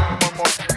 One more time.